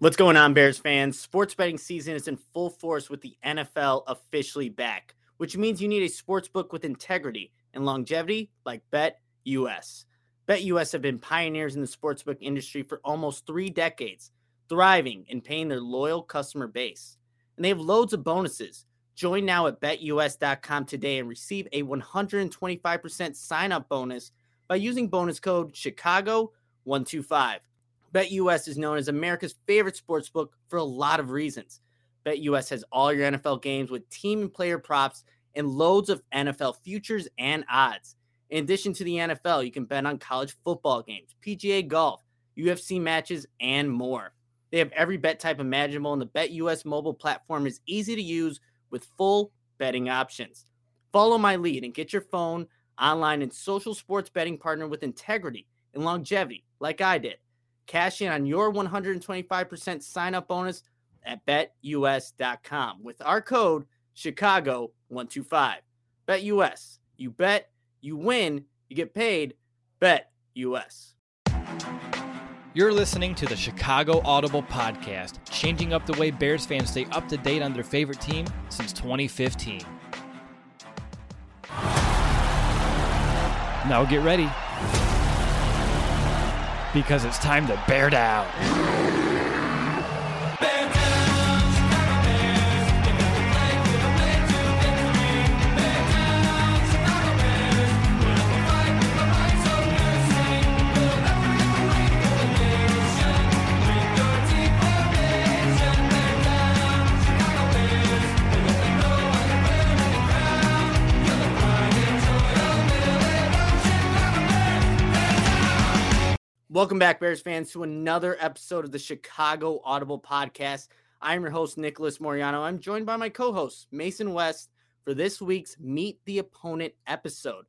What's going on, Bears fans? Sports betting season is in full force with the NFL officially back, which means you need a sports book with integrity and longevity like BetUS. BetUS have been pioneers in the sportsbook industry for almost three decades, thriving and paying their loyal customer base. And they have loads of bonuses. Join now at betus.com today and receive a 125% sign up bonus by using bonus code Chicago125. BetUS is known as America's favorite sports book for a lot of reasons. BetUS has all your NFL games with team and player props and loads of NFL futures and odds. In addition to the NFL, you can bet on college football games, PGA golf, UFC matches, and more. They have every bet type imaginable, and the BetUS mobile platform is easy to use with full betting options. Follow my lead and get your phone, online, and social sports betting partner with integrity and longevity, like I did. Cash in on your 125% sign up bonus at betus.com with our code Chicago125. BetUS. You bet, you win, you get paid. BetUS. You're listening to the Chicago Audible Podcast, changing up the way Bears fans stay up to date on their favorite team since 2015. Now get ready because it's time to bear down. Welcome back, Bears fans, to another episode of the Chicago Audible Podcast. I'm your host, Nicholas Moriano. I'm joined by my co host, Mason West, for this week's Meet the Opponent episode.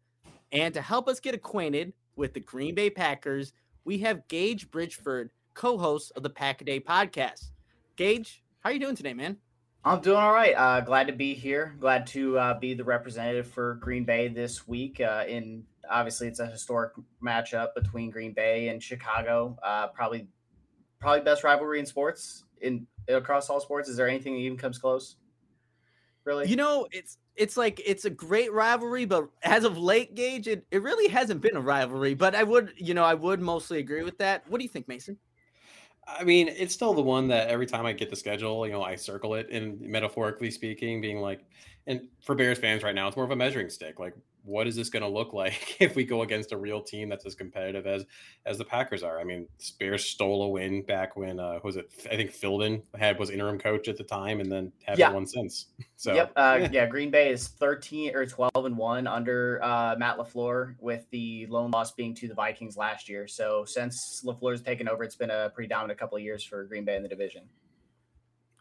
And to help us get acquainted with the Green Bay Packers, we have Gage Bridgford, co host of the Pack a Day podcast. Gage, how are you doing today, man? I'm doing all right. Uh, glad to be here. Glad to uh, be the representative for Green Bay this week uh, in obviously it's a historic matchup between Green Bay and Chicago. Uh, probably, probably best rivalry in sports in across all sports. Is there anything that even comes close? Really? You know, it's it's like it's a great rivalry, but as of late, Gage, it, it really hasn't been a rivalry. But I would, you know, I would mostly agree with that. What do you think, Mason? I mean, it's still the one that every time I get the schedule, you know, I circle it in metaphorically speaking, being like, and for Bears fans right now, it's more of a measuring stick. Like, what is this going to look like if we go against a real team that's as competitive as as the Packers are? I mean, Bears stole a win back when uh was it? I think Philbin had was interim coach at the time, and then haven't yeah. won since. So yep, uh, yeah. yeah. Green Bay is thirteen or twelve and one under uh, Matt LaFleur, with the lone loss being to the Vikings last year. So since LaFleur's taken over, it's been a pretty dominant couple of years for Green Bay in the division.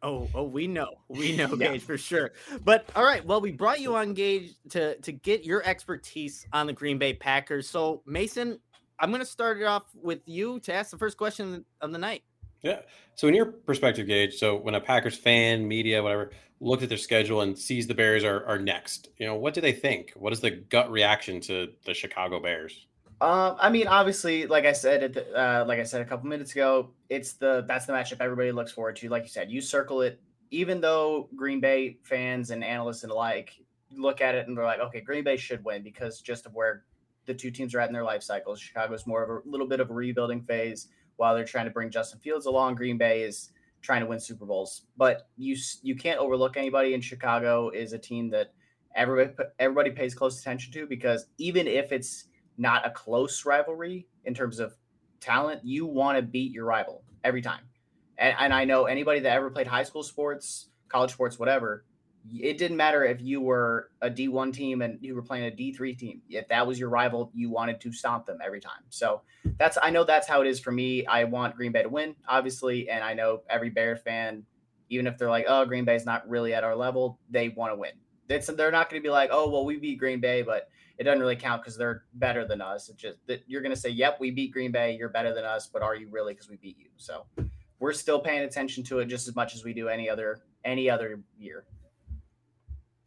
Oh, oh, we know, we know, yeah. Gage for sure. But all right, well, we brought you on Gage to to get your expertise on the Green Bay Packers. So, Mason, I'm going to start it off with you to ask the first question of the night. Yeah. So, in your perspective, Gage, so when a Packers fan, media, whatever, looks at their schedule and sees the Bears are, are next, you know, what do they think? What is the gut reaction to the Chicago Bears? Um, I mean, obviously, like I said, the, uh, like I said a couple minutes ago, it's the that's the matchup everybody looks forward to. Like you said, you circle it. Even though Green Bay fans and analysts and alike look at it and they're like, okay, Green Bay should win because just of where the two teams are at in their life cycles. Chicago's more of a little bit of a rebuilding phase while they're trying to bring Justin Fields along. Green Bay is trying to win Super Bowls. But you you can't overlook anybody in Chicago is a team that everybody everybody pays close attention to because even if it's not a close rivalry in terms of talent, you want to beat your rival every time. And, and I know anybody that ever played high school sports, college sports, whatever, it didn't matter if you were a D1 team and you were playing a D3 team. If that was your rival, you wanted to stomp them every time. So that's I know that's how it is for me. I want Green Bay to win, obviously, and I know every Bear fan, even if they're like, "Oh, Green Bay's not really at our level," they want to win. It's, they're not going to be like, "Oh, well, we beat Green Bay, but it doesn't really count because they're better than us." It's just that you're going to say, "Yep, we beat Green Bay. You're better than us, but are you really? Because we beat you." So we're still paying attention to it just as much as we do any other any other year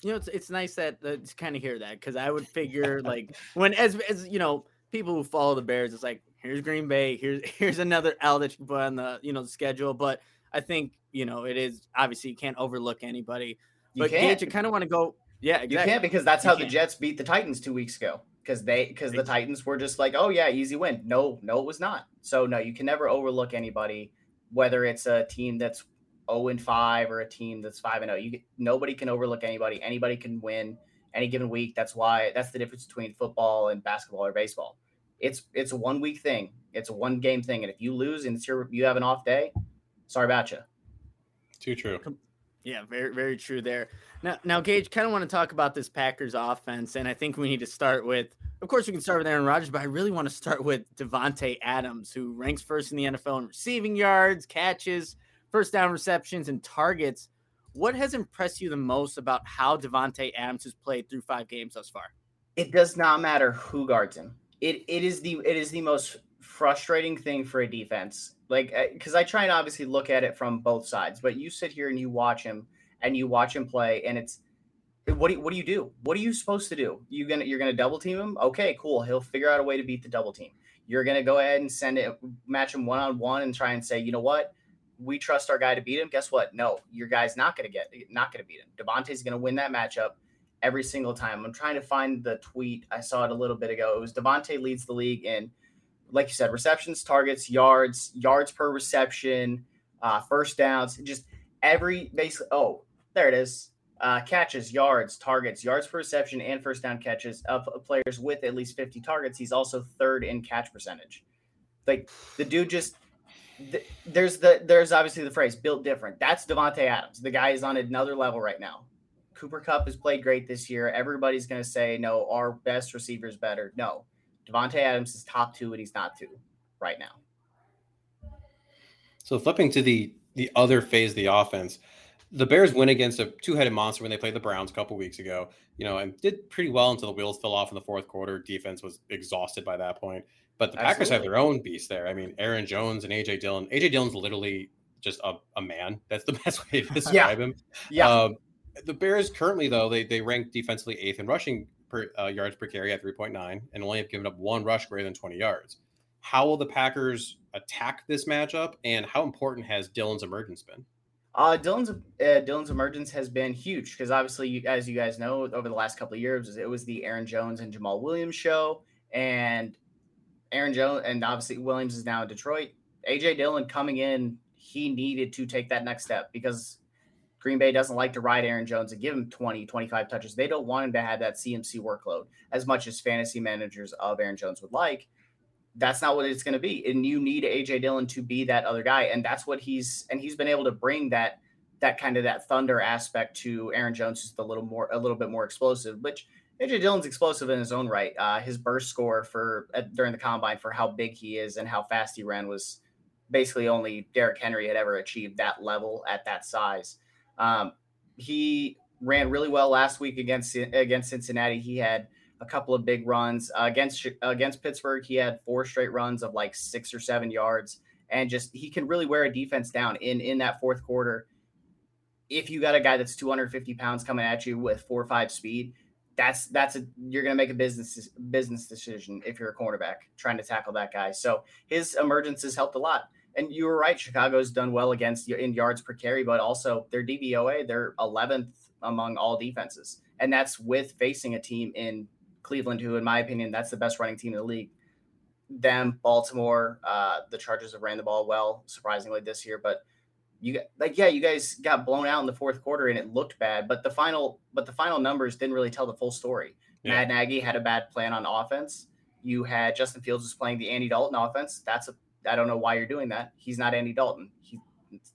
you know, it's it's nice that uh, to kind of hear that because I would figure like when as as you know people who follow the Bears, it's like here's Green Bay, here's here's another L that you can put on the you know the schedule. But I think you know it is obviously you can't overlook anybody. But you. You kind of want to go. Yeah, exactly. you can't because that's you how can't. the Jets beat the Titans two weeks ago. Because they because the Titans were just like, oh yeah, easy win. No, no, it was not. So no, you can never overlook anybody, whether it's a team that's 0 and 5 or a team that's 5 and 0. You nobody can overlook anybody. Anybody can win any given week. That's why that's the difference between football and basketball or baseball. It's it's a one week thing. It's a one game thing. And if you lose and it's your you have an off day, sorry about you. Too true. Yeah, very very true there. Now now Gage kind of want to talk about this Packers offense, and I think we need to start with. Of course, we can start with Aaron Rodgers, but I really want to start with Davante Adams, who ranks first in the NFL in receiving yards, catches first down receptions, and targets. What has impressed you the most about how Davante Adams has played through five games thus far? It does not matter who guards him. It it is the it is the most frustrating thing for a defense. Like because uh, I try and obviously look at it from both sides, but you sit here and you watch him and you watch him play, and it's what do you, what do you do? What are you supposed to do? You gonna you're gonna double team him? Okay, cool. He'll figure out a way to beat the double team. You're gonna go ahead and send it, match him one on one, and try and say, you know what? we trust our guy to beat him. Guess what? No, your guy's not to get not to beat him. Davante's going to win that matchup every single time. I'm trying to find the tweet. I saw it a little bit ago. It was Davante leads the league in, like you said, receptions, targets, yards, yards per reception, uh, first downs, just every basically. Oh, there it is. Uh, catches, yards, targets, yards per reception, and first down catches of players with at least 50 targets. He's also third in catch percentage. Like the dude just there's the there's obviously the phrase built different. That's Davante Adams. The guy is on another level right now. Cooper Kupp has played great this year. Everybody's going to say no, our best receiver is better. No, Davante Adams is top two, and he's not two right now. So flipping to the the other phase of the offense, the Bears went against a two-headed monster when they played the Browns a couple weeks ago. You know, and did pretty well until the wheels fell off in the fourth quarter. Defense was exhausted by that point. But the Packers have their own beast there. I mean, Aaron Jones and AJ Dillon. AJ Dillon's literally just a, a man. That's the best way to describe yeah. him. Yeah. Um, the Bears currently, though, they they rank defensively eighth in rushing per, uh, yards per carry at 3.9 and only have given up one rush greater than 20 yards. How will the Packers attack this matchup, and how important has Dillon's emergence been? Uh, Dillon's uh, Dillon's emergence has been huge because obviously, you, as you guys know, over the last couple of years, it was the Aaron Jones and Jamaal Williams show, and Aaron Jones, and obviously Williams is now in Detroit. AJ Dillon coming in, he needed to take that next step because Green Bay doesn't like to ride Aaron Jones and give him 20, 25 touches. They don't want him to have that CMC workload as much as fantasy managers of Aaron Jones would like. That's not what it's going to be. And you need AJ Dillon to be that other guy. And that's what he's, and he's been able to bring that, that kind of that thunder aspect to Aaron Jones, just a little more, a little bit more explosive, which AJ Dillon's explosive in his own right. Uh, his burst score for uh, during the combine for how big he is and how fast he ran was basically only Derrick Henry had ever achieved that level at that size. Um, he ran really well last week against against Cincinnati. He had a couple of big runs uh, against against Pittsburgh. He had four straight runs of like six or seven yards, and just he can really wear a defense down in in that fourth quarter. If you got a guy that's 250 pounds coming at you with four or five speed, that's that's a you're going to make a business business decision if you're a cornerback trying to tackle that guy. So his emergence has helped a lot. And you were right, Chicago's done well against in yards per carry, but also their DVOA, they're 11th among all defenses, and that's with facing a team in Cleveland, who, in my opinion, that's the best running team in the league. Them, Baltimore, uh, the Chargers have ran the ball well, surprisingly this year, but you got like yeah, you guys got blown out in the fourth quarter and it looked bad, but the final but the final numbers didn't really tell the full story. Yeah. Matt Nagy had a bad plan on offense. You had Justin Fields was playing the Andy Dalton offense. That's a I don't know why you're doing that. He's not Andy Dalton. He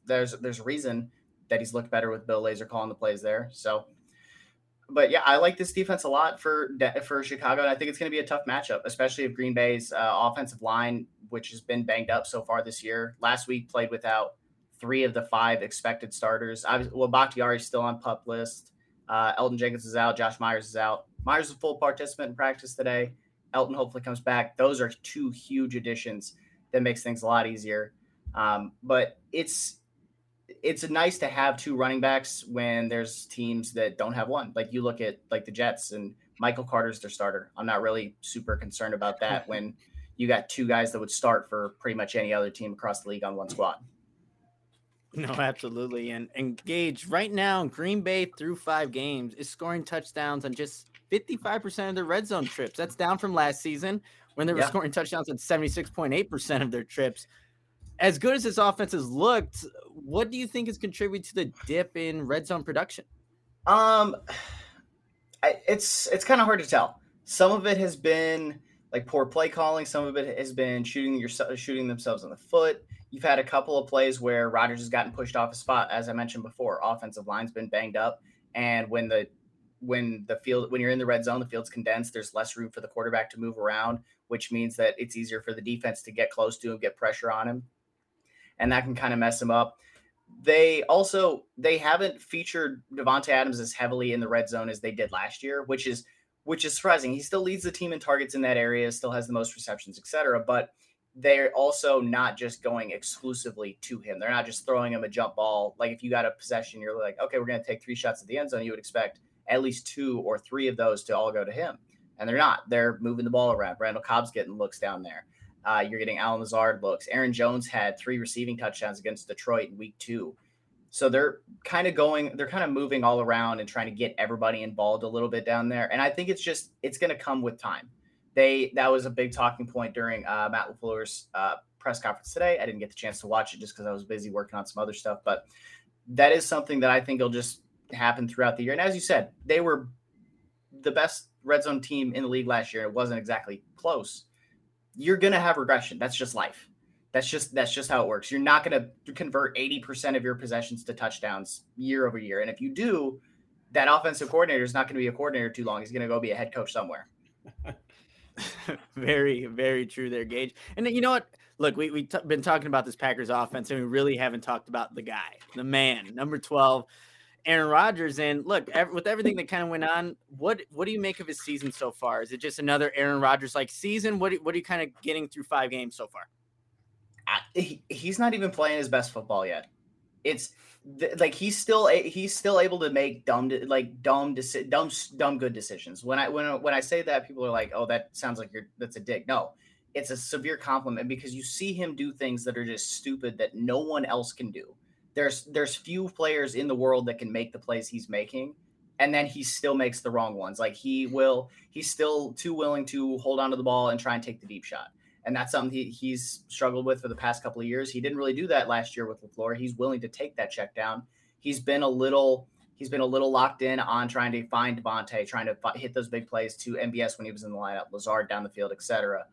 there's there's a reason that he's looked better with Bill Lazor calling the plays there. So but yeah, I like this defense a lot for for Chicago, and I think it's going to be a tough matchup, especially if Green Bay's uh, offensive line, which has been banged up so far this year, last week played without three of the five expected starters. I was, well, Bakhtiari is still on pup list. Uh, Elgton Jenkins is out. Josh Myers is out. Myers is a full participant in practice today. Elton hopefully comes back. Those are two huge additions that makes things a lot easier. Um, but it's it's nice to have two running backs when there's teams that don't have one. Like you look at like the Jets and Michael Carter's their starter. I'm not really super concerned about that when you got two guys that would start for pretty much any other team across the league on one squad. No, absolutely. And engage right now, Green Bay through five games is scoring touchdowns on just 55% of their red zone trips. That's down from last season when they were yeah. scoring touchdowns at 76.8% of their trips as good as this offense has looked, what do you think has contributed to the dip in red zone production? Um, I, it's it's kind of hard to tell. Some of it has been like poor play calling. Some of it has been shooting your shooting themselves in the foot. You've had a couple of plays where Rodgers has gotten pushed off a spot, as I mentioned before. Offensive line's been banged up, and when the when the field when you're in the red zone, the field's condensed. There's less room for the quarterback to move around, which means that it's easier for the defense to get close to him, get pressure on him and that can kind of mess them up. They also they haven't featured Davante Adams as heavily in the red zone as they did last year, which is which is surprising. He still leads the team in targets in that area, still has the most receptions, etc. But they're also not just going exclusively to him. They're not just throwing him a jump ball. Like if you got a possession, you're like, okay, we're going to take three shots at the end zone. You would expect at least two or three of those to all go to him, and they're not. They're moving the ball around. Randall Cobb's getting looks down there. Uh, you're getting Allen Lazard looks. Aaron Jones had three receiving touchdowns against Detroit in week two. So they're kind of going, they're kind of moving all around and trying to get everybody involved a little bit down there. And I think it's just, it's going to come with time. They, that was a big talking point during uh, Matt LaFleur's uh, press conference today. I didn't get the chance to watch it just because I was busy working on some other stuff. But that is something that I think will just happen throughout the year. And as you said, they were the best red zone team in the league last year. It wasn't exactly close you're going to have regression. That's just life. That's just that's just how it works. You're not going to convert 80% of your possessions to touchdowns year over year. And if you do, that offensive coordinator is not going to be a coordinator too long. He's going to go be a head coach somewhere. very, very true there, Gage. And you know what? Look, we, we've t- been talking about this Packers offense, and we really haven't talked about the guy, the man, number 12, Aaron Rodgers. And look, with everything that kind of went on, what what do you make of his season so far? Is it just another Aaron Rodgers like season? What what are you kind of getting through five games so far? he, he's not even playing his best football yet. It's like he's still he's still able to make dumb like dumb dumb dumb good decisions. When I when when I say that, people are like, "Oh, that sounds like you're that's a dick." No, it's a severe compliment because you see him do things that are just stupid that no one else can do there's there's few players in the world that can make the plays he's making and then he still makes the wrong ones. Like he mm-hmm. will he's still too willing to hold on to the ball and try and take the deep shot. And that's something he, he's struggled with for the past couple of years. He didn't really do that last year with LaFleur. He's willing to take that check down. He's been a little he's been a little locked in on trying to find Davante, trying to hit those big plays to MVS when he was in the lineup, Lazard down the field, etc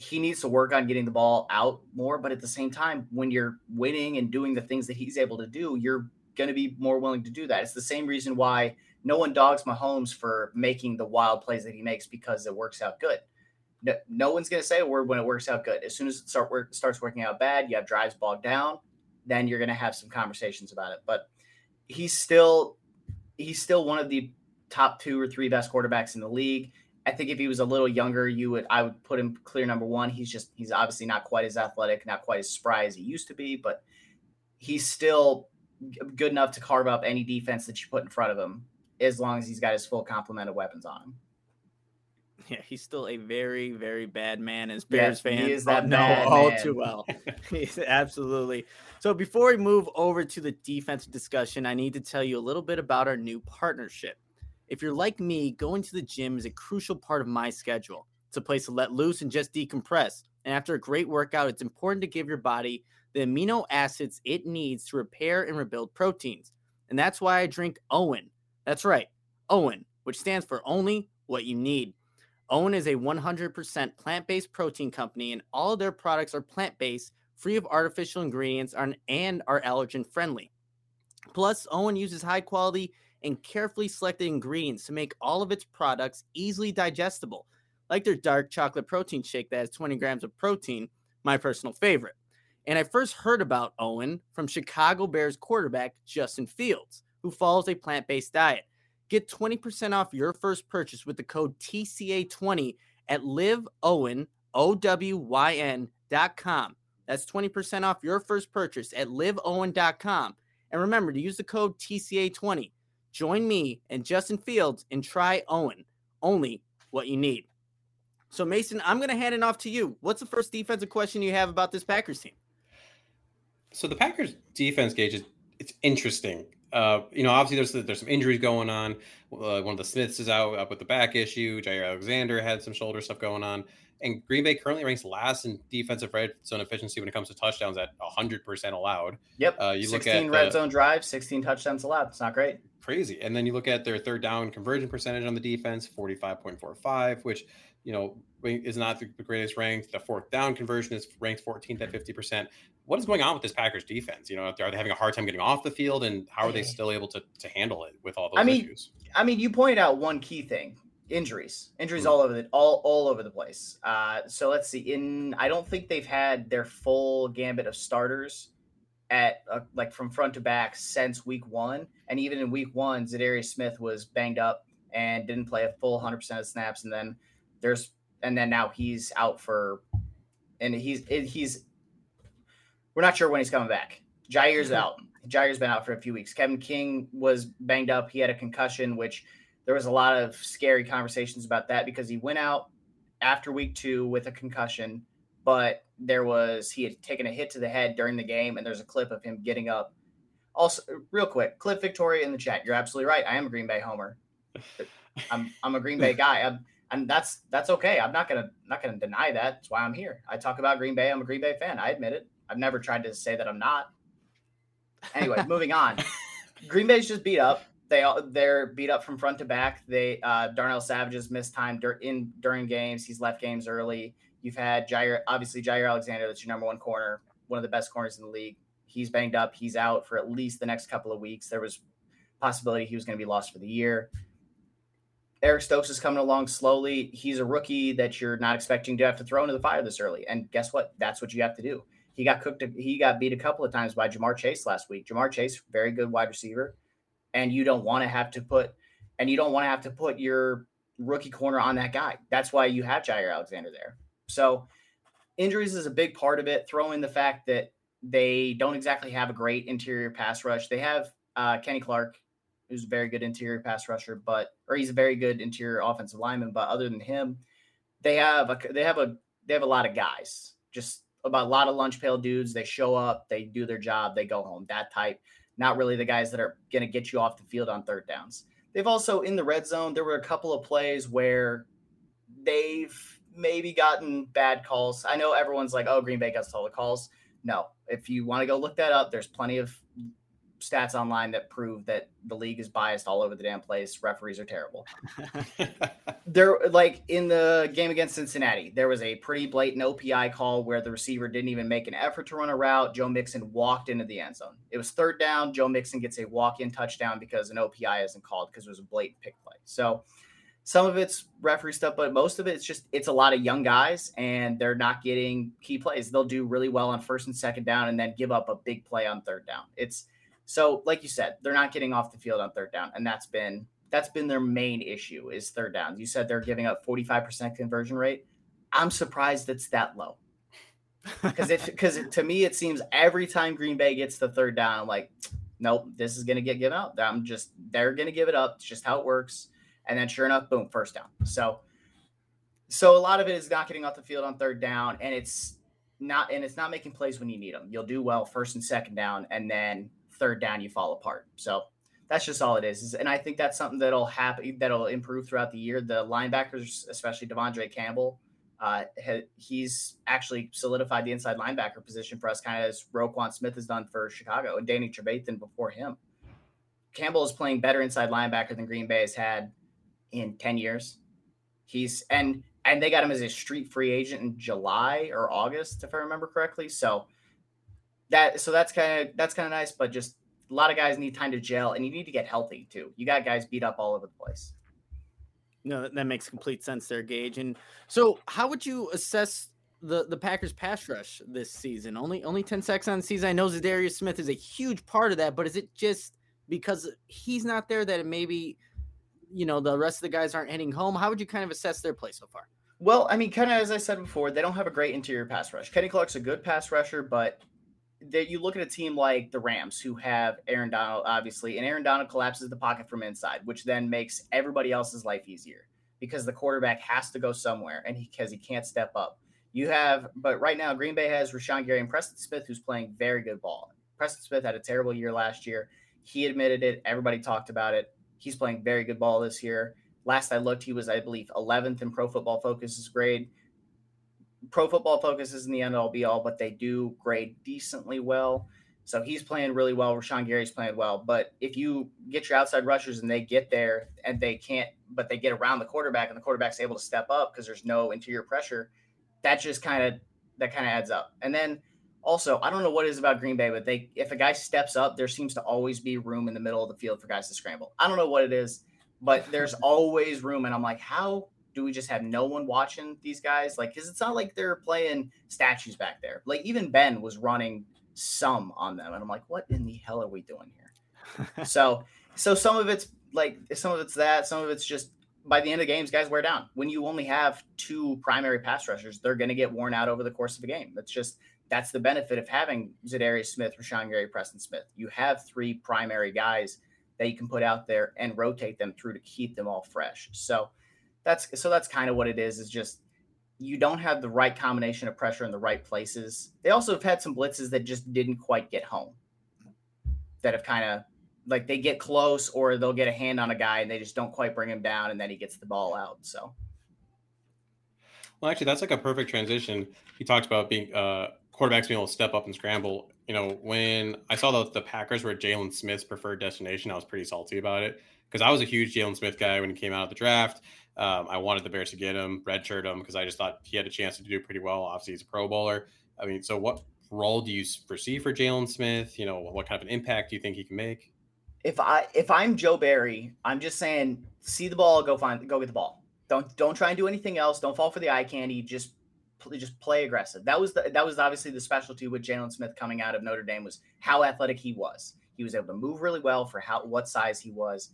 he needs to work on getting the ball out more. But at the same time, when you're winning and doing the things that he's able to do, you're going to be more willing to do that. It's the same reason why no one dogs Mahomes for making the wild plays that he makes because it works out good. No, no one's going to say a word when it works out good. As soon as it start work, starts working out bad, you have drives bogged down, then you're going to have some conversations about it. But he's still he's still one of the top two or three best quarterbacks in the league. I think if he was a little younger, you would I would put him clear number one. He's just he's obviously not quite as athletic, not quite as spry as he used to be, but he's still good enough to carve up any defense that you put in front of him, as long as he's got his full complement of weapons on him. Yeah, he's still a very, very bad man as Bears yeah, fans. That know all too well. he's absolutely. So before we move over to the defensive discussion, I need to tell you a little bit about our new partnership. If you're like me, going to the gym is a crucial part of my schedule. It's a place to let loose and just decompress. And after a great workout, it's important to give your body the amino acids it needs to repair and rebuild proteins. And that's why I drink OWYN. That's right, OWYN, which stands for only what you need. OWYN is a 100% plant based protein company, and all of their products are plant based, free of artificial ingredients, and are allergen friendly. Plus, OWYN uses high quality and carefully selected ingredients to make all of its products easily digestible, like their dark chocolate protein shake that has 20 grams of protein, my personal favorite. And I first heard about OWYN from Chicago Bears quarterback Justin Fields, who follows a plant based diet. Get 20% off your first purchase with the code TCA20 at liveowyn, O-W-Y-N.com. That's 20% off your first purchase at liveowyn.com. And remember to use the code TCA20. Join me and Justin Fields and try OWYN. Only what you need. So, Mason, I'm going to hand it off to you. What's the first defensive question you have about this Packers team? So the Packers defense Gage is it's interesting. Uh, you know, obviously there's there's some injuries going on. Uh, one of the Smiths is out up with the back issue. Jaire Alexander had some shoulder stuff going on, and Green Bay currently ranks last in defensive red zone efficiency when it comes to touchdowns at 100 percent allowed. Yep. Uh, you 16 look at red zone drives, 16 touchdowns allowed. It's not great. Crazy. And then you look at their third down conversion percentage on the defense, 45.45, which you know is not the greatest ranked. The fourth down conversion is ranked 14th at 50 percent what is going on with this Packers defense? You know, are they having a hard time getting off the field, and how are they still able to to handle it with all those I mean, issues? I mean, you pointed out one key thing: injuries, injuries mm-hmm. all over the all all over the place. Uh, so let's see. In I don't think they've had their full gambit of starters at uh, like from front to back since week one, and even in week one, Za'Darius Smith was banged up and didn't play a full 100 percent of snaps, and then there's and then now he's out for, and he's he's we're not sure when he's coming back. Jaire's out. Jaire's been out for a few weeks. Kevin King was banged up. He had a concussion, which there was a lot of scary conversations about that because he went out after week two with a concussion, but there was he had taken a hit to the head during the game, and there's a clip of him getting up. Also, real quick, Clip Victoria in the chat. You're absolutely right. I am a Green Bay homer. I'm I'm a Green Bay guy. I'm, and that's that's okay. I'm not gonna not gonna deny that. That's why I'm here. I talk about Green Bay. I'm a Green Bay fan. I admit it. I've never tried to say that I'm not. Anyway, moving on. Green Bay's just beat up. They all, they're beat up from front to back. They uh, Darnell Savage has missed time dur- in during games. He's left games early. You've had Jaire, obviously Jaire Alexander, that's your number one corner, one of the best corners in the league. He's banged up. He's out for at least the next couple of weeks. There was possibility he was going to be lost for the year. Eric Stokes is coming along slowly. He's a rookie that you're not expecting to have to throw into the fire this early. And guess what? That's what you have to do. He got cooked. He got beat a couple of times by Ja'Marr Chase last week. Ja'Marr Chase, very good wide receiver, and you don't want to have to put, and you don't want to have to put your rookie corner on that guy. That's why you have Jaire Alexander there. So injuries is a big part of it. Throw in the fact that they don't exactly have a great interior pass rush. They have uh, Kenny Clark, who's a very good interior pass rusher, but or he's a very good interior offensive lineman. But other than him, they have a they have a they have a lot of guys. Just about a lot of lunch pail dudes. They show up, they do their job, they go home. That type, not really the guys that are going to get you off the field on third downs. They've also in the red zone. There were a couple of plays where they've maybe gotten bad calls. I know everyone's like, "Oh, Green Bay gets all the calls." No, if you want to go look that up, there's plenty of stats online that prove that the league is biased all over the damn place. Referees are terrible. there, like in the game against Cincinnati, there was a pretty blatant OPI call where the receiver didn't even make an effort to run a route. Joe Mixon walked into the end zone. It was third down. Joe Mixon gets a walk-in touchdown because an OPI isn't called because it was a blatant pick play. So some of it's referee stuff, but most of it's just it's a lot of young guys and they're not getting key plays. They'll do really well on first and second down and then give up a big play on third down. It's so, like you said, they're not getting off the field on third down, and that's been that's been their main issue is third down. You said they're giving up 45% conversion rate. I'm surprised it's that low. Because if because to me it seems every time Green Bay gets the third down, I'm like, nope, this is gonna get given up. I'm just they're gonna give it up. It's just how it works. And then sure enough, boom, first down. So so a lot of it is not getting off the field on third down, and it's not and it's not making plays when you need them. You'll do well first and second down, and then third down, you fall apart. So that's just all it is. And I think that's something that'll happen, that'll improve throughout the year. The linebackers, especially De'Vondre Campbell, Uh, he's actually solidified the inside linebacker position for us, kind of as Roquan Smith has done for Chicago and Danny Trevathan before him. Campbell is playing better inside linebacker than Green Bay has had in 10 years. He's and and they got him as a street free agent in July or August, if I remember correctly. So that so that's kind of that's kind of nice, but just a lot of guys need time to gel and you need to get healthy too. You got guys beat up all over the place. No, that makes complete sense there, Gage. And so, how would you assess the the Packers pass rush this season? Only only ten sacks on the season. I know Za'Darius Smith is a huge part of that, but is it just because he's not there that it maybe you know the rest of the guys aren't hitting home? How would you kind of assess their play so far? Well, I mean, kind of as I said before, they don't have a great interior pass rush. Kenny Clark's a good pass rusher, but that you look at a team like the Rams who have Aaron Donald, obviously, and Aaron Donald collapses the pocket from inside, which then makes everybody else's life easier because the quarterback has to go somewhere and because he, he can't step up. You have, but right now, Green Bay has Rashan Gary and Preston Smith, who's playing very good ball. Preston Smith had a terrible year last year. He admitted it. Everybody talked about it. He's playing very good ball this year. Last I looked, he was, I believe, 11th in Pro Football Focus's grade. Pro Football Focus isn't the end all be all, but they do grade decently well. So he's playing really well. Rashan Gary's playing well. But if you get your outside rushers and they get there and they can't, but they get around the quarterback and the quarterback's able to step up because there's no interior pressure, that just kind of that kind of adds up. And then also, I don't know what it is about Green Bay, but they if a guy steps up, there seems to always be room in the middle of the field for guys to scramble. I don't know what it is, but there's always room. And I'm like, how do we just have no one watching these guys? Like, because it's not like they're playing statues back there. Like, even Ben was running some on them. And I'm like, what in the hell are we doing here? so, so some of it's like, some of it's that, some of it's just by the end of the games, guys wear down. When you only have two primary pass rushers, they're going to get worn out over the course of a game. That's just, that's the benefit of having Za'Darius Smith, Rashan Gary, Preston Smith. You have three primary guys that you can put out there and rotate them through to keep them all fresh. So, that's so that's kind of what it is is just you don't have the right combination of pressure in the right places they also have had some blitzes that just didn't quite get home that have kind of like they get close or they'll get a hand on a guy and they just don't quite bring him down and then he gets the ball out so well actually that's like a perfect transition he talked about being uh quarterbacks being able to step up and scramble you know when i saw that the packers were Jaylon smith's preferred destination i was pretty salty about it because i was a huge Jaylon smith guy when he came out of the draft um, I wanted the Bears to get him, redshirt him, because I just thought he had a chance to do pretty well. Obviously, he's a Pro Bowler. I mean, so what role do you foresee for Jaylon Smith? You know, what kind of an impact do you think he can make? If I if I'm Joe Barry, I'm just saying, see the ball, go find, go get the ball. Don't don't try and do anything else. Don't fall for the eye candy. Just just play aggressive. That was the, that was obviously the specialty with Jaylon Smith coming out of Notre Dame was how athletic he was. He was able to move really well for how what size he was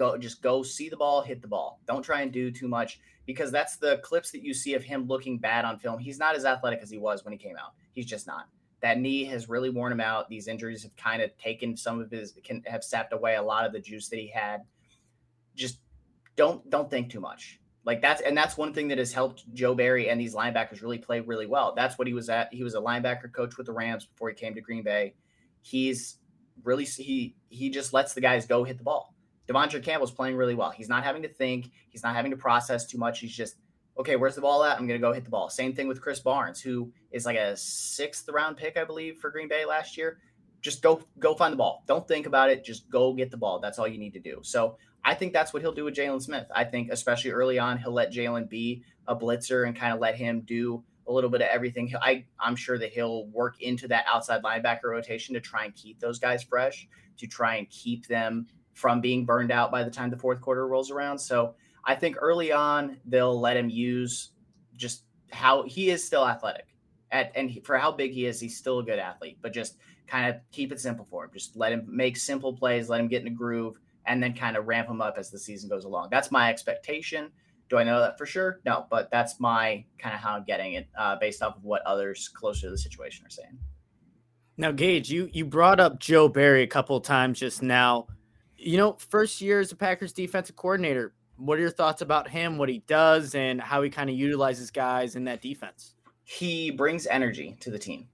go just go see the ball, hit the ball. Don't try and do too much because that's the clips that you see of him looking bad on film. He's not as athletic as he was when he came out. He's just not. That knee has really worn him out. These injuries have kind of taken some of his can have sapped away a lot of the juice that he had. Just don't don't think too much. Like that's and that's one thing that has helped Joe Barry and these linebackers really play really well. That's what he was at. He was a linebacker coach with the Rams before he came to Green Bay. He's really he he just lets the guys go hit the ball De'Vondre Campbell's playing really well. He's not having to think. He's not having to process too much. He's just, okay, where's the ball at? I'm to go hit the ball. Same thing with Krys Barnes, who is like a sixth round pick, I believe, for Green Bay last year. Just go go find the ball. Don't think about it. Just go get the ball. That's all you need to do. So I think that's what he'll do with Jaylon Smith. I think, especially early on, he'll let Jaylon be a blitzer and kind of let him do a little bit of everything. I, I'm sure that he'll work into that outside linebacker rotation to try and keep those guys fresh, to try and keep them from being burned out by the time the fourth quarter rolls around. So I think early on they'll let him use just how he is still athletic. At, and he, for how big he is, he's still a good athlete, but just kind of keep it simple for him. Just let him make simple plays, let him get in a groove, and then kind of ramp them up as the season goes along. That's my expectation. Do I know that for sure? No, but that's my kind of how I'm getting it uh, based off of what others closer to the situation are saying. Now, Gage, you you brought up Joe Barry a couple of times just now. You know, first year as a Packers defensive coordinator, what are your thoughts about him, what he does, and how he kind of utilizes guys in that defense? He brings energy to the team.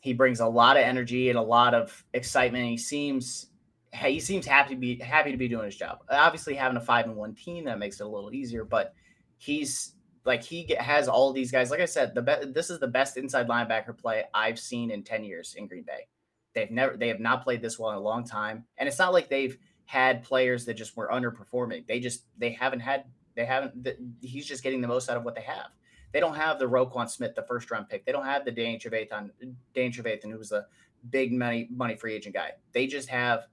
He brings a lot of energy and a lot of excitement. He seems he seems happy to be happy to be doing his job. Obviously, having a five and one team that makes it a little easier, but he's Like he has all these guys. Like I said, the be- this is the best inside linebacker play I've seen in 10 years in Green Bay. They've never they have not played this well in a long time. And it's not like they've had players that just were underperforming. They just they haven't had they haven't he's just getting the most out of what they have. They don't have the Roquan Smith, the first round pick. They don't have the Danny Trevathan, Danny Trevathan, who was a big money money free agent guy. They just have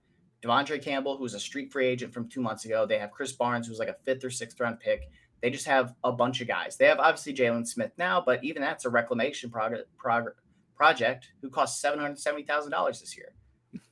De'Vondre Campbell, who's a street free agent from two months ago. They have Krys Barnes, who's like a fifth or sixth round pick. They just have a bunch of guys. They have obviously Jaylon Smith now, but even that's a reclamation project, project who cost $770,000 this year.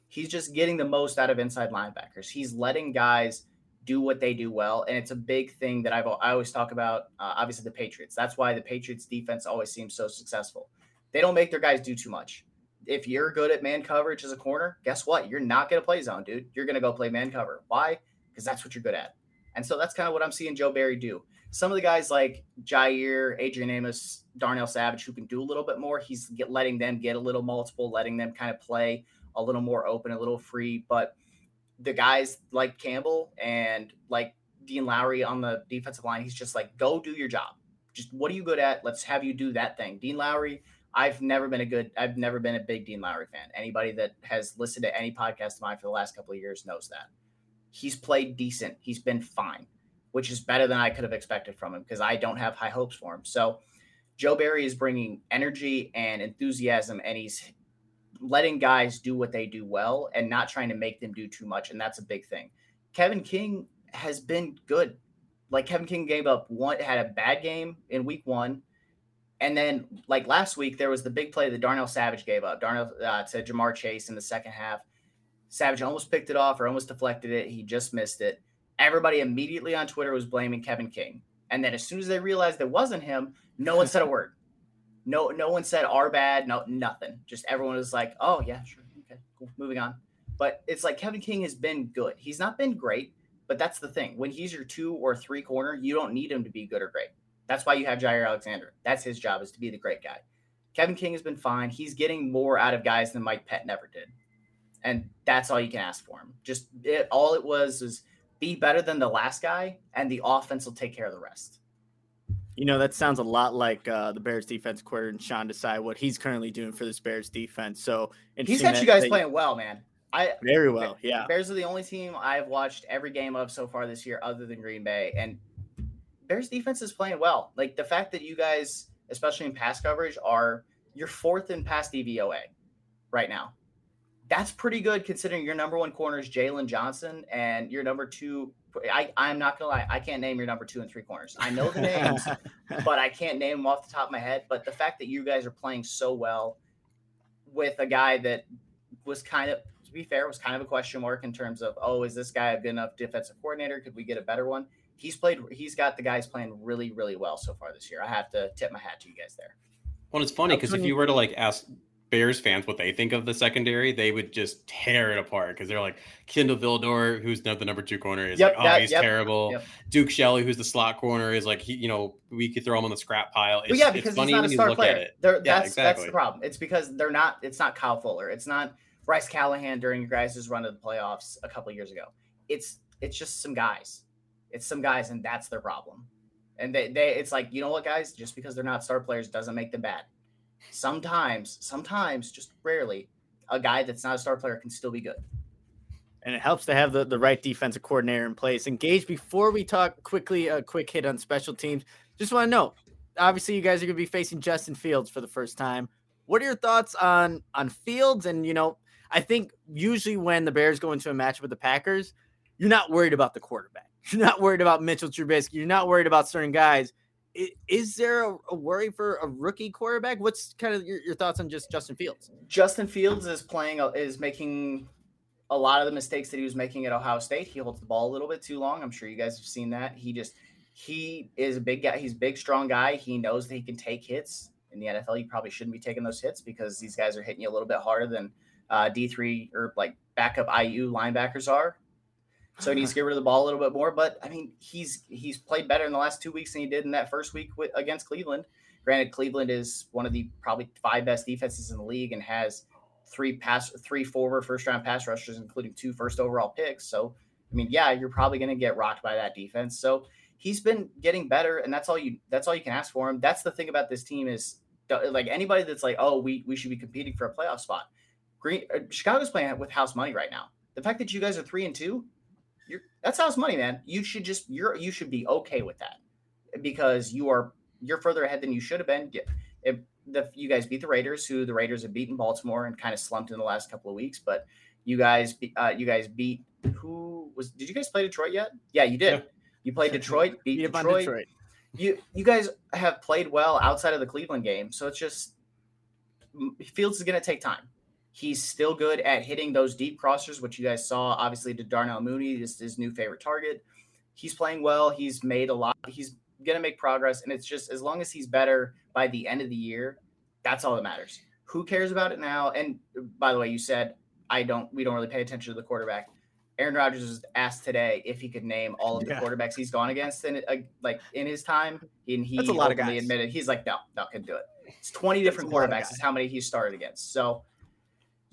He's just getting the most out of inside linebackers. He's letting guys do what they do well. And it's a big thing that I've, I always talk about, uh, obviously, the Patriots. That's why the Patriots defense always seems so successful. They don't make their guys do too much. If you're good at man coverage as a corner, guess what? You're not going to play zone, dude. You're going to go play man cover. Why? Because that's what you're good at. And so that's kind of what I'm seeing Joe Barry do some of the guys like Jaire, Adrian Amos, Darnell Savage, who can do a little bit more, he's get, letting them get a little multiple, letting them kind of play a little more open, a little free. But the guys like Campbell and like Dean Lowry on the defensive line, he's just like, go do your job. Just what are you good at? Let's have you do that thing. Dean Lowry, I've never been a good, I've never been a big Dean Lowry fan. Anybody that has listened to any podcast of mine for the last couple of years knows that. He's played decent. He's been fine which is better than I could have expected from him because I don't have high hopes for him. So Joe Barry is bringing energy and enthusiasm, and he's letting guys do what they do well and not trying to make them do too much. And that's a big thing. Kevin King has been good. Like Kevin King gave up one, had a bad game in week one. And then, like last week, there was the big play that Darnell Savage gave up. Darnell uh, to Ja'Marr Chase in the second half. Savage almost picked it off or almost deflected it. He just missed it everybody immediately on Twitter was blaming Kevin King. And then as soon as they realized it wasn't him, no one said a word. No, no one said our bad, no, nothing. Just everyone was like, oh yeah, sure. Okay, cool. Moving on. But it's like Kevin King has been good. He's not been great, but that's the thing. When he's your two or three corner, you don't need him to be good or great. That's why you have Jaire Alexander. That's his job is to be the great guy. Kevin King has been fine. He's getting more out of guys than Mike Pettine ever did. And that's all you can ask for him. Just it, all it was is – be better than the last guy, and the offense will take care of the rest. You know, that sounds a lot like uh, the Bears defense coordinator and Sean Desai, what he's currently doing for this Bears defense. So he's got you guys that, playing well, man. I very well, yeah. Bears are the only team I've watched every game of so far this year, other than Green Bay, and Bears defense is playing well. Like the fact that you guys, especially in pass coverage, are you're fourth in pass DVOA right now that's pretty good considering your number one corner is Jaylon Johnson and your number two. I, I'm not gonna lie, I can't name your number two and three corners. I know the names, but I can't name them off the top of my head. But the fact that you guys are playing so well with a guy that was kind of, to be fair, was kind of a question mark in terms of, oh, is this guy a good enough defensive coordinator? Could we get a better one? He's played. He's got the guys playing really, really well so far this year. I have to tip my hat to you guys there. Well, it's funny because if you were to like ask Bears fans what they think of the secondary, they would just tear it apart because they're like Kindle Vildor, who's the number two corner, is yep, like, oh, that, he's yep, terrible. Yep. Duke Shelley, who's the slot corner, is like, he, you know, we could throw him on the scrap pile. It's, yeah, because he's not a star player. Yeah, that's, exactly. that's the problem. It's because they're not. It's not Kyle Fuller. It's not Bryce Callahan during your guys' run of the playoffs a couple years ago. It's it's just some guys. It's some guys, and that's their problem. And they, they it's like you know what, guys, just because they're not star players doesn't make them bad sometimes, sometimes, just rarely, a guy that's not a star player can still be good. And it helps to have the, the right defensive coordinator in place. Engage before we talk quickly, a quick hit on special teams. Just want to know, obviously, you guys are going to be facing Justin Fields for the first time. What are your thoughts on on Fields? And you know, I think usually when the Bears go into a matchup with the Packers, you're not worried about the quarterback. You're not worried about Mitchell Trubisky. You're not worried about certain guys is there a, worry for a rookie quarterback? What's kind of your, your, thoughts on just Justin Fields? Justin Fields is playing is making a lot of the mistakes that he was making at Ohio State. He holds the ball a little bit too long. I'm sure you guys have seen that. He just he is a big guy. He's a big, strong guy. He knows that he can take hits. In the NFL, you probably shouldn't be taking those hits because these guys are hitting you a little bit harder than uh, D3 or like backup IU linebackers are. So he needs to get rid of the ball a little bit more. But I mean, he's he's played better in the last two weeks than he did in that first week with, against Cleveland. Granted, Cleveland is one of the probably five best defenses in the league and has three pass three forward first round pass rushers, including two first overall picks. So I mean, yeah, you're probably going to get rocked by that defense. So he's been getting better, and that's all you that's all you can ask for him. That's the thing about this team is like anybody that's like, oh, we we should be competing for a playoff spot. Green uh, Chicago's playing with house money right now. The fact that you guys are three and two, you're that's house money, man. You should just you're you should be okay with that because you are you're further ahead than you should have been. If the you guys beat the Raiders, who the Raiders have beaten Baltimore and kind of slumped in the last couple of weeks, but you guys uh, you guys beat who was did you guys play Detroit yet? Yeah, you did. Yeah. You played Detroit, beat Detroit. Detroit. You you guys have played well outside of the Cleveland game, so it's just Fields is going to take time. He's still good at hitting those deep crossers, which you guys saw. Obviously, to Darnell Mooney this is his new favorite target. He's playing well. He's made a lot. He's going to make progress, and it's just as long as he's better by the end of the year, that's all that matters. Who cares about it now? And by the way, you said I don't. We don't really pay attention to the quarterback. Aaron Rodgers was asked today if he could name all of the yeah. quarterbacks he's gone against in uh, like in his time, and he That's a lot of guys. admitted he's like, no, no, can do it. It's twenty different quarterbacks is how many he started against. So,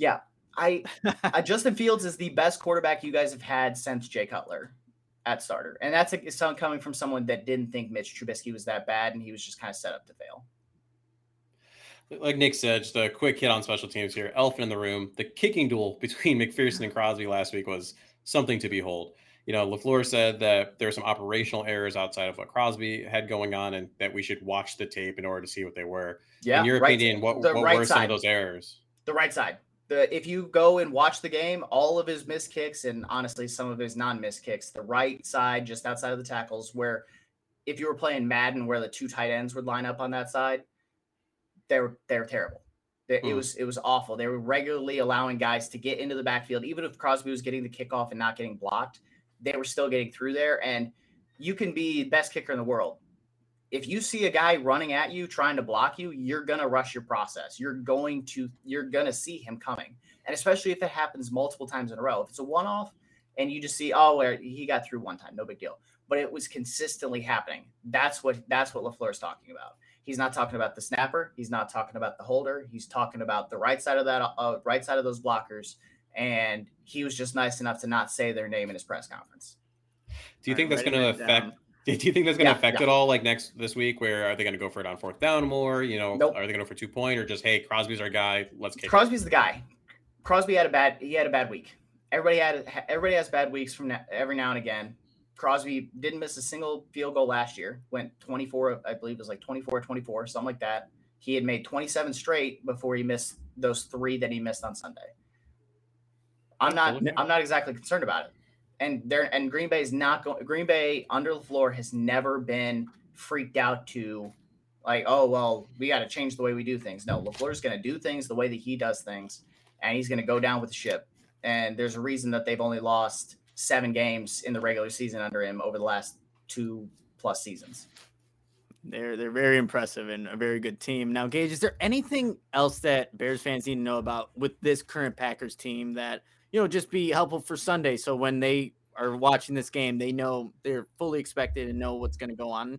yeah, I, I Justin Fields is the best quarterback you guys have had since Jay Cutler at starter, and that's a, sound coming from someone that didn't think Mitch Trubisky was that bad, and he was just kind of set up to fail like Nick said, just a quick hit on special teams here. Elephant in the room. The kicking duel between McPherson and Crosby last week was something to behold. You know, LaFleur said that there were some operational errors outside of what Crosby had going on and that we should watch the tape in order to see what they were. Yeah. In your right, opinion, what, what right were side. some of those errors? The right side. The, if you go and watch the game, all of his missed kicks and honestly some of his non-missed kicks, the right side just outside of the tackles, where if you were playing Madden, where the two tight ends would line up on that side, they're they're terrible. It, mm. was it was awful. They were regularly allowing guys to get into the backfield, even if Crosby was getting the kickoff and not getting blocked. They were still getting through there, and you can be best kicker in the world. If you see a guy running at you trying to block you, you're gonna rush your process. You're going to you're gonna see him coming, and especially if it happens multiple times in a row. If it's a one off and you just see, oh, where he got through one time, no big deal. But it was consistently happening. That's what that's what LaFleur is talking about. He's not talking about the snapper. He's not talking about the holder. He's talking about the right side of that, uh, right side of those blockers. And he was just nice enough to not say their name in his press conference. Do you think that's going to affect? Do you think that's going to yeah, affect yeah. it all? Like next this week, where are they going to go for it on fourth down more? You know, nope. are they going to go for two point or just hey, Crosby's our guy? Let's kick. Crosby's it. the guy. Crosby had a bad. He had a bad week. Everybody had. Everybody has bad weeks from now, every now and again. Crosby didn't miss a single field goal last year. Went 24, I believe it was like 24, 24, something like that. He had made 27 straight before he missed those three that he missed on Sunday. I'm not I'm not exactly concerned about it. And there and Green Bay is not going Green Bay under LaFleur has never been freaked out to like, oh well, we got to change the way we do things. No, LaFleur's gonna do things the way that he does things, and he's gonna go down with the ship. And there's a reason that they've only lost seven games in the regular season under him over the last two plus seasons. They're they're very impressive and a very good team. Now, Gage, is there anything else that Bears fans need to know about with this current Packers team that you know just be helpful for Sunday? So when they are watching this game, they know they're fully expected and know what's going to go on.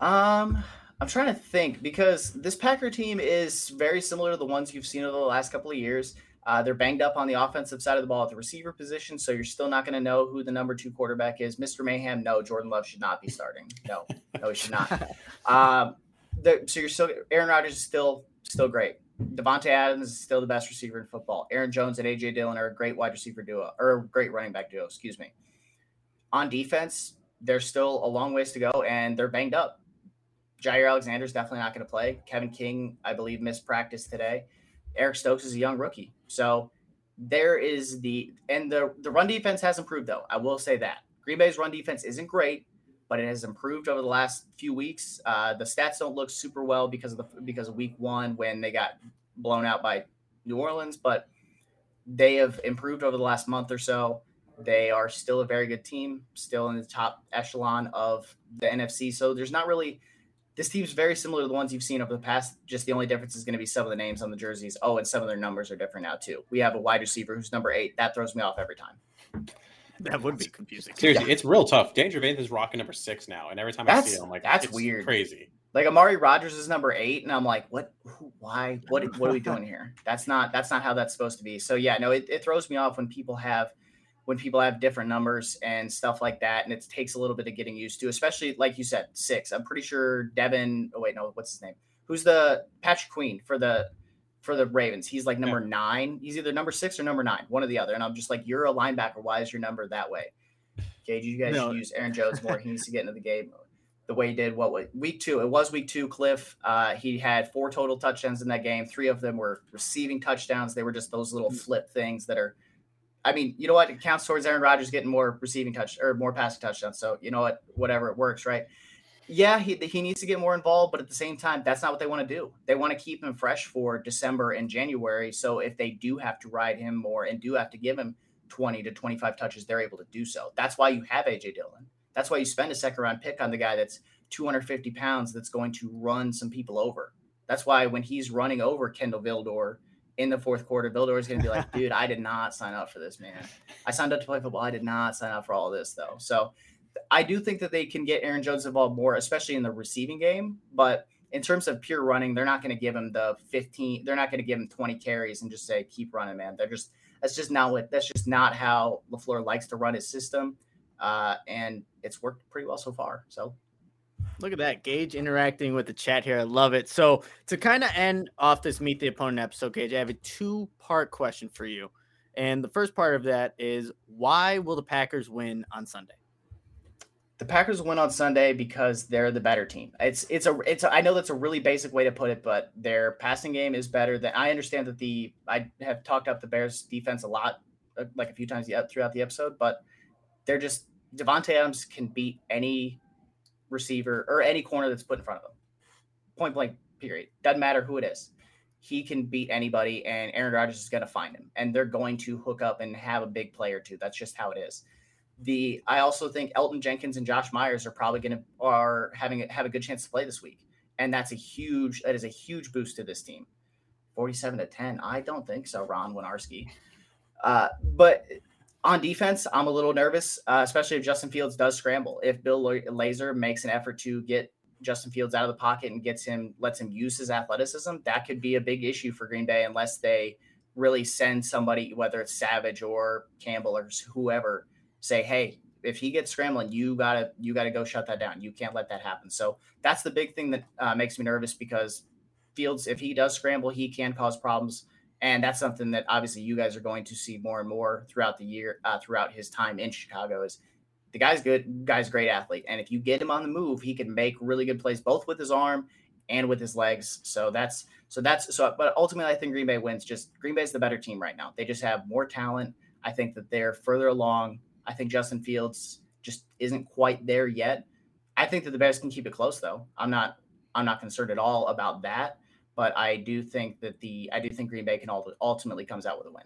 Um, I'm trying to think because this Packer team is very similar to the ones you've seen over the last couple of years. Uh, they're banged up on the offensive side of the ball at the receiver position, so you're still not going to know who the number two quarterback is. Mr. Mayhem, no, Jordan Love should not be starting. No, no, he should not. Um, the, so you're still Aaron Rodgers is still still great. Davante Adams is still the best receiver in football. Aaron Jones and AJ Dillon are a great wide receiver duo or a great running back duo. Excuse me. On defense, there's still a long ways to go, and they're banged up. Jaire Alexander is definitely not going to play. Kevin King, I believe, missed practice today. Eric Stokes is a young rookie. So there is the and the the run defense has improved though. I will say that Green Bay's run defense isn't great, but it has improved over the last few weeks. Uh, the stats don't look super well because of the because of Week One when they got blown out by New Orleans, but they have improved over the last month or so. They are still a very good team, still in the top echelon of the NFC. So there's not really this team's very similar to the ones you've seen over the past. Just the only difference is going to be some of the names on the jerseys. Oh, and some of their numbers are different now too. We have a wide receiver who's number eight. That throws me off every time. That would be confusing. Seriously, yeah. it's real tough. Danger Van is rocking number six now, and every time that's, I see it, I'm like, that's weird, crazy. Like Amari Rodgers is number eight, and I'm like, what? Who, why? What? What are we doing here? That's not. That's not how that's supposed to be. So yeah, no, it, it throws me off when people have when people have different numbers and stuff like that, and it takes a little bit of getting used to, especially like you said, six. I'm pretty sure Devin. Oh wait, no, what's his name? Who's the Patrick Queen for the for the Ravens? He's like number yeah. nine. He's either number six or number nine, one or the other. And I'm just like, you're a linebacker. Why is your number that way? Okay, you guys no. should use Aaron Jones more. he needs to get into the game the way he did. What week two? It was week two. Cliff. Uh, he had four total touchdowns in that game. Three of them were receiving touchdowns. They were just those little mm. flip things that are I mean, you know what? It counts towards Aaron Rodgers getting more receiving touch or more passing touchdowns. So you know what? Whatever it works, right? Yeah, he he needs to get more involved, but at the same time, that's not what they want to do. They want to keep him fresh for December and January. So if they do have to ride him more and do have to give him 20 to 25 touches, they're able to do so. That's why you have AJ Dillon. That's why you spend a second round pick on the guy that's 250 pounds that's going to run some people over. That's why when he's running over Kindle Vildor in the fourth quarter, Vildor is going to be like, dude, I did not sign up for this, man. I signed up to play football. I did not sign up for all this, though. So I do think that they can get Aaron Jones involved more, especially in the receiving game. But in terms of pure running, they're not going to give him the 15, they're not going to give him 20 carries and just say, keep running, man. They're just, that's just not what, that's just not how LaFleur likes to run his system. Uh, and it's worked pretty well so far. So Look at that, Gage interacting with the chat here. I love it. So to kind of end off this meet the opponent episode, Gage, I have a two part question for you. And the first part of that is why will the Packers win on Sunday? The Packers win on Sunday because they're the better team. It's it's a it's a, I know that's a really basic way to put it, but their passing game is better than I understand that the I have talked up the Bears defense a lot, uh, like a few times throughout the episode, but they're just Davante Adams can beat any receiver or any corner that's put in front of him. Point blank, period. Doesn't matter who it is. He can beat anybody, and Aaron Rodgers is going to find him, and they're going to hook up and have a big play or two. That's just how it is. The I also think Elgton Jenkins and Josh Myers are probably going to are having have a good chance to play this week, and that's a huge that is a huge boost to this team. Forty-seven to ten, I don't think so, Ron Winarski. Uh, but on defense, I'm a little nervous, uh, especially if Justin Fields does scramble. If Bill Lazor makes an effort to get Justin Fields out of the pocket and gets him, lets him use his athleticism, that could be a big issue for Green Bay unless they really send somebody, whether it's Savage or Campbell or whoever, say, hey, if he gets scrambling, you gotta you gotta go shut that down. You can't let that happen. So that's the big thing that uh, makes me nervous because Fields, if he does scramble, he can cause problems and that's something that obviously you guys are going to see more and more throughout the year, uh, throughout his time in Chicago. Is the guy's good, guy's great athlete, and if you get him on the move, he can make really good plays both with his arm and with his legs. So that's so that's so. But ultimately, I think Green Bay wins. Just Green Bay's the better team right now. They just have more talent. I think that they're further along. I think Justin Fields just isn't quite there yet. I think that the Bears can keep it close, though. I'm not. I'm not concerned at all about that but I do think that the I do think Green Bay can ultimately comes out with a win.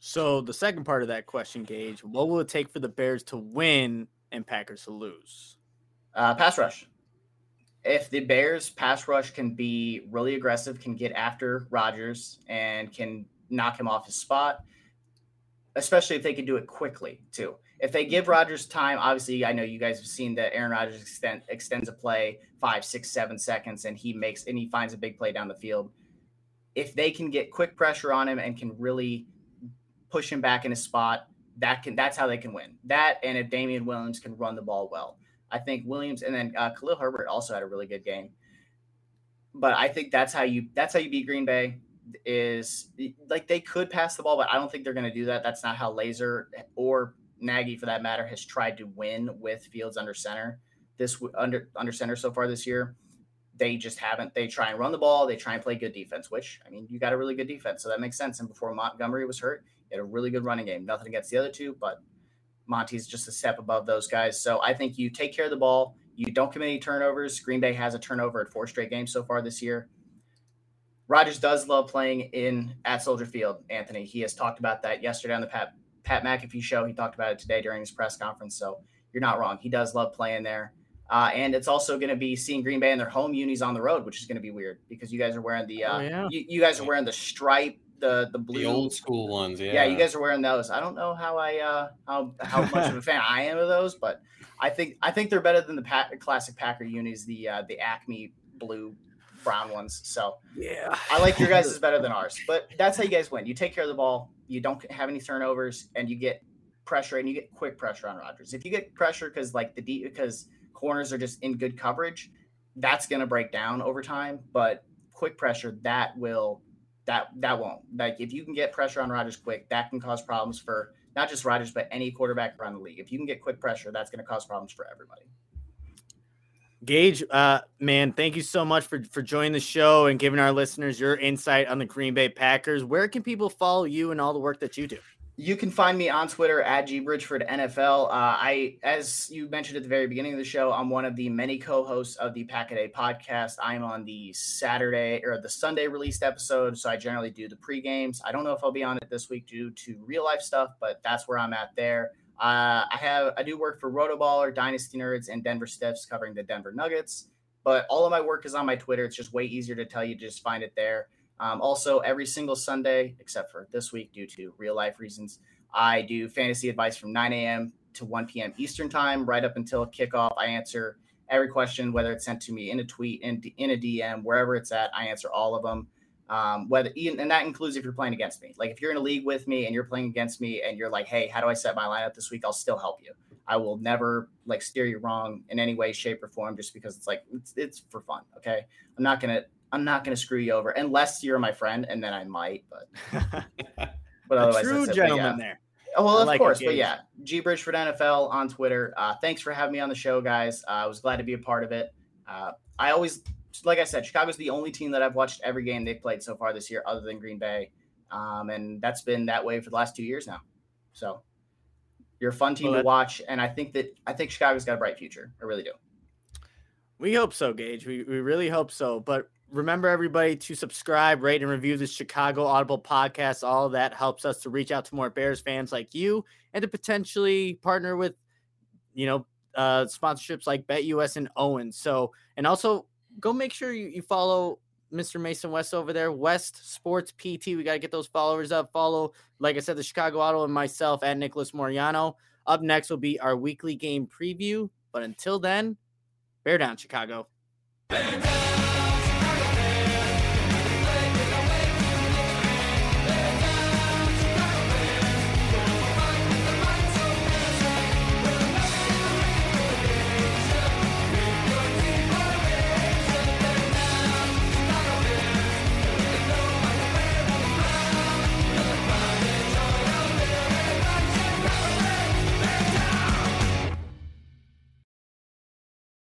So the second part of that question, Gage, what will it take for the Bears to win and Packers to lose? Uh, pass rush. If the Bears pass rush can be really aggressive, can get after Rodgers and can knock him off his spot, especially if they can do it quickly too. If they give Rodgers time, obviously, I know you guys have seen that Aaron Rodgers extend, extends a play five, six, seven seconds, and he makes and he finds a big play down the field. If they can get quick pressure on him and can really push him back in a spot, that can that's how they can win. That and if Damien Williams can run the ball well, I think Williams and then uh, Khalil Herbert also had a really good game. But I think that's how you that's how you beat Green Bay is like they could pass the ball, but I don't think they're going to do that. That's not how Lazor or Nagy, for that matter, has tried to win with Fields under center. This under under center so far this year, they just haven't. They try and run the ball. They try and play good defense. Which I mean, you got a really good defense, so that makes sense. And before Montgomery was hurt, he had a really good running game. Nothing against the other two, but Monty's just a step above those guys. So I think you take care of the ball. You don't commit any turnovers. Green Bay has a turnover at four straight games so far this year. Rodgers does love playing in at Soldier Field, Anthony. He has talked about that yesterday on the Pat Pat McAfee show. He talked about it today during his press conference. So you're not wrong. He does love playing there. Uh, and it's also going to be seeing Green Bay in their home unis on the road, which is going to be weird because you guys are wearing the, uh, oh, yeah. you, you, guys are wearing the stripe, the the blue, the old school ones. Yeah, yeah, you guys are wearing those. I don't know how I uh, how how much of a fan I am of those, but I think I think they're better than the classic Packer unis, the uh, the Acme blue brown ones. So yeah, I like your guys is better than ours. But that's how you guys win. You take care of the ball. You don't have any turnovers, and you get pressure and you get quick pressure on Rodgers. If you get pressure because like the deep because corners are just in good coverage, that's going to break down over time. But quick pressure that will that that won't like if you can get pressure on Rodgers quick, that can cause problems for not just Rodgers but any quarterback around the league. If you can get quick pressure, that's going to cause problems for everybody. Gage, uh, man, thank you so much for for joining the show and giving our listeners your insight on the Green Bay Packers. Where can people follow you and all the work that you do? You can find me on Twitter at G Bridgford NFL. Uh, I, as you mentioned at the very beginning of the show, I'm one of the many co-hosts of the Pack a Day podcast. I'm on the Saturday or the Sunday released episode, so I generally do the pre games. I don't know if I'll be on it this week due to real life stuff, but that's where I'm at there. Uh, I have I do work for Rotoballer, Dynasty Nerds, and Denver Stiffs covering the Denver Nuggets. But all of my work is on my Twitter. It's just way easier to tell you. to Just find it there. Um, also, every single Sunday, except for this week due to real life reasons, I do fantasy advice from 9 a.m. to 1 p.m. Eastern time, right up until kickoff. I answer every question, whether it's sent to me in a tweet, in, in a DM, wherever it's at. I answer all of them. Um, whether and that includes if you're playing against me. Like if you're in a league with me and you're playing against me and you're like, hey, how do I set my lineup this week? I'll still help you. I will never like steer you wrong in any way, shape, or form, just because it's like it's, it's for fun. Okay, I'm not gonna I'm not to screw you over unless you're my friend, and then I might. But but otherwise, true gentleman yeah. there. Oh, well, I of like course, but yeah, G Bridgford NFL on Twitter. Uh, thanks for having me on the show, guys. Uh, I was glad to be a part of it. Uh, I always, like I said, Chicago's the only team that I've watched every game they've played so far this year, other than Green Bay, um, and that's been that way for the last two years now. So you're a fun team well, to watch, and I think that I think Chicago's got a bright future. I really do. We hope so, Gage. We, we really hope so. But remember everybody to subscribe, rate, and review this Chicago Audible podcast. All that helps us to reach out to more Bears fans like you and to potentially partner with, you know, uh, sponsorships like BetUS and OWYN. So, and also go make sure you, you follow Mr. Mason West over there, West Sports PT. We got to get those followers up. Follow, like I said, the Chicago Auto and myself at Nicholas Moriano. Up next will be our weekly game preview. But until then, bear down, Chicago. Bear down.